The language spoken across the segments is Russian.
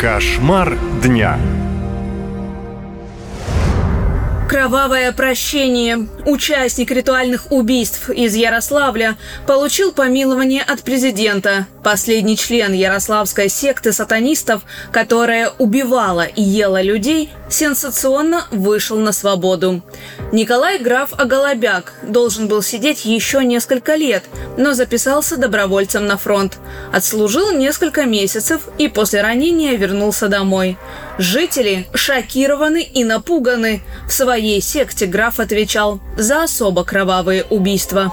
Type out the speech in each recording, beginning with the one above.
Кошмар дня. Кровавое прощение. Участник ритуальных убийств из Ярославля получил помилование от президента. Последний член ярославской секты сатанистов, которая убивала и ела людей, сенсационно вышел на свободу. Николай Граф Оголобяк должен был сидеть еще несколько лет, но записался добровольцем на фронт. Отслужил несколько месяцев и после ранения вернулся домой. Жители шокированы и напуганы. В своей секте граф отвечал за особо кровавые убийства.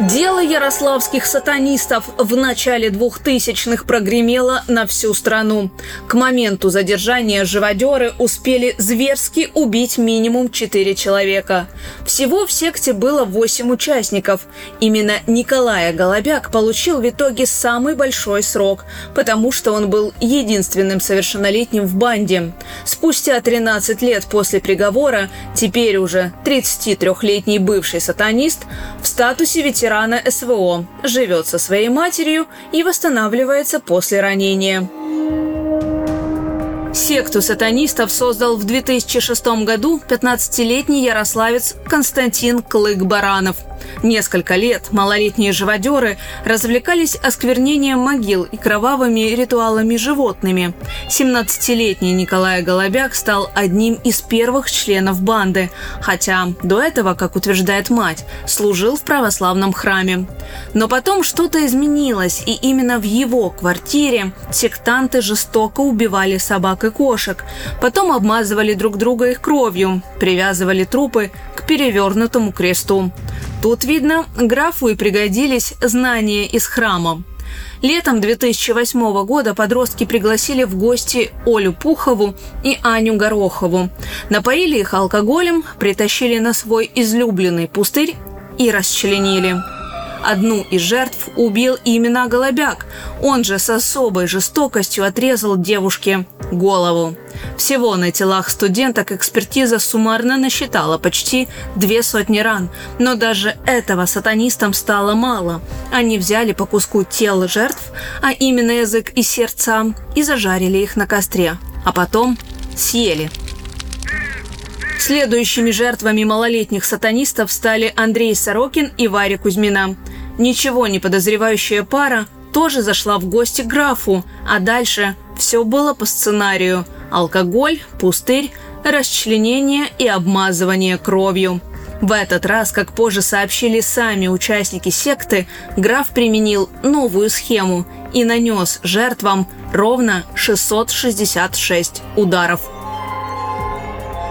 Дело ярославских сатанистов в начале 2000-х прогремело на всю страну. К моменту задержания живодеры успели зверски убить минимум 4 человека. Всего в секте было 8 участников. Именно Николай Голобяк получил в итоге самый большой срок, потому что он был единственным совершеннолетним в банде. Спустя 13 лет после приговора, теперь уже 33-летний бывший сатанист в статусе ветерана СВО, живет со своей матерью и восстанавливается после ранения. Секту сатанистов создал в 2006 году 15-летний ярославец Константин Клык-Баранов – Несколько лет малолетние живодеры развлекались осквернением могил и кровавыми ритуалами животными. 17-летний Николай Голобяк стал одним из первых членов банды, хотя до этого, как утверждает мать, служил в православном храме. Но потом что-то изменилось, и именно в его квартире сектанты жестоко убивали собак и кошек, потом обмазывали друг друга их кровью, привязывали трупы к перевернутому кресту. Тут, видно, графу и пригодились знания из храма. Летом 2008 года подростки пригласили в гости Олю Пухову и Аню Горохову. Напоили их алкоголем, притащили на свой излюбленный пустырь и расчленили. Одну из жертв убил именно Голобяк. Он же с особой жестокостью отрезал девушке голову. Всего на телах студенток экспертиза суммарно насчитала почти две сотни ран. Но даже этого сатанистам стало мало. Они взяли по куску тел жертв, а именно язык и сердца, и зажарили их на костре. А потом съели. Следующими жертвами малолетних сатанистов стали Андрей Сорокин и Варя Кузьмина. Ничего не подозревающая пара тоже зашла в гости к графу, а дальше все было по сценарию. Алкоголь, пустырь, расчленение и обмазывание кровью. В этот раз, как позже сообщили сами участники секты, граф применил новую схему и нанес жертвам ровно 666 ударов.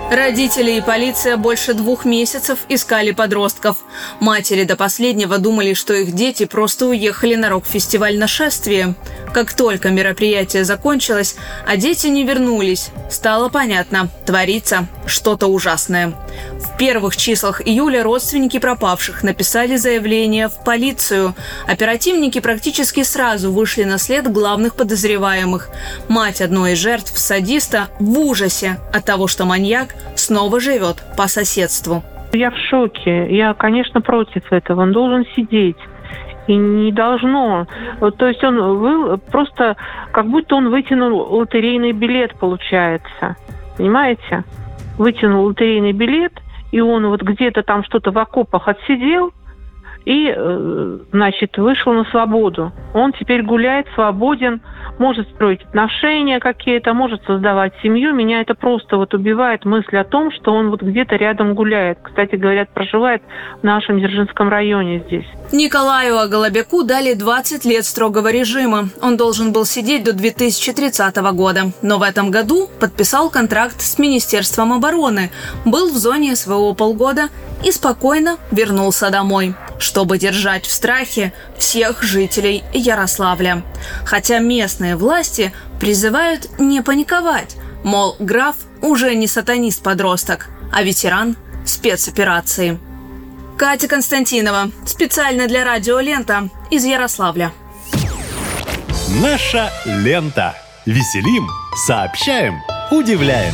Родители и полиция больше двух месяцев искали подростков. Матери до последнего думали, что их дети просто уехали на рок-фестиваль нашествия. Как только мероприятие закончилось, а дети не вернулись, стало понятно – творится что-то ужасное. В первых числах июля родственники пропавших написали заявление в полицию. Оперативники практически сразу вышли на след главных подозреваемых. Мать одной из жертв, садиста, в ужасе от того, что маньяк снова живет по соседству. Я в шоке. Я, конечно, против этого. Он должен сидеть. И не должно. То есть он был просто, как будто он вытянул лотерейный билет, получается. Понимаете? Вытянул лотерейный билет, и он вот где-то там что-то в окопах отсидел, и, э, значит, вышел на свободу. Он теперь гуляет, свободен, может строить отношения какие-то, может создавать семью. Меня это просто вот убивает мысль о том, что он вот где-то рядом гуляет. Кстати, говорят, проживает в нашем Дзержинском районе здесь. Николаю Аголобяку дали 20 лет строгого режима. Он должен был сидеть до 2030 года. Но в этом году подписал контракт с Министерством обороны, был в зоне СВО полгода и спокойно вернулся домой чтобы держать в страхе всех жителей Ярославля. Хотя местные власти призывают не паниковать, мол, граф уже не сатанист-подросток, а ветеран спецоперации. Катя Константинова, специально для радио «Лента» из Ярославля. Наша лента. Веселим, сообщаем, удивляем.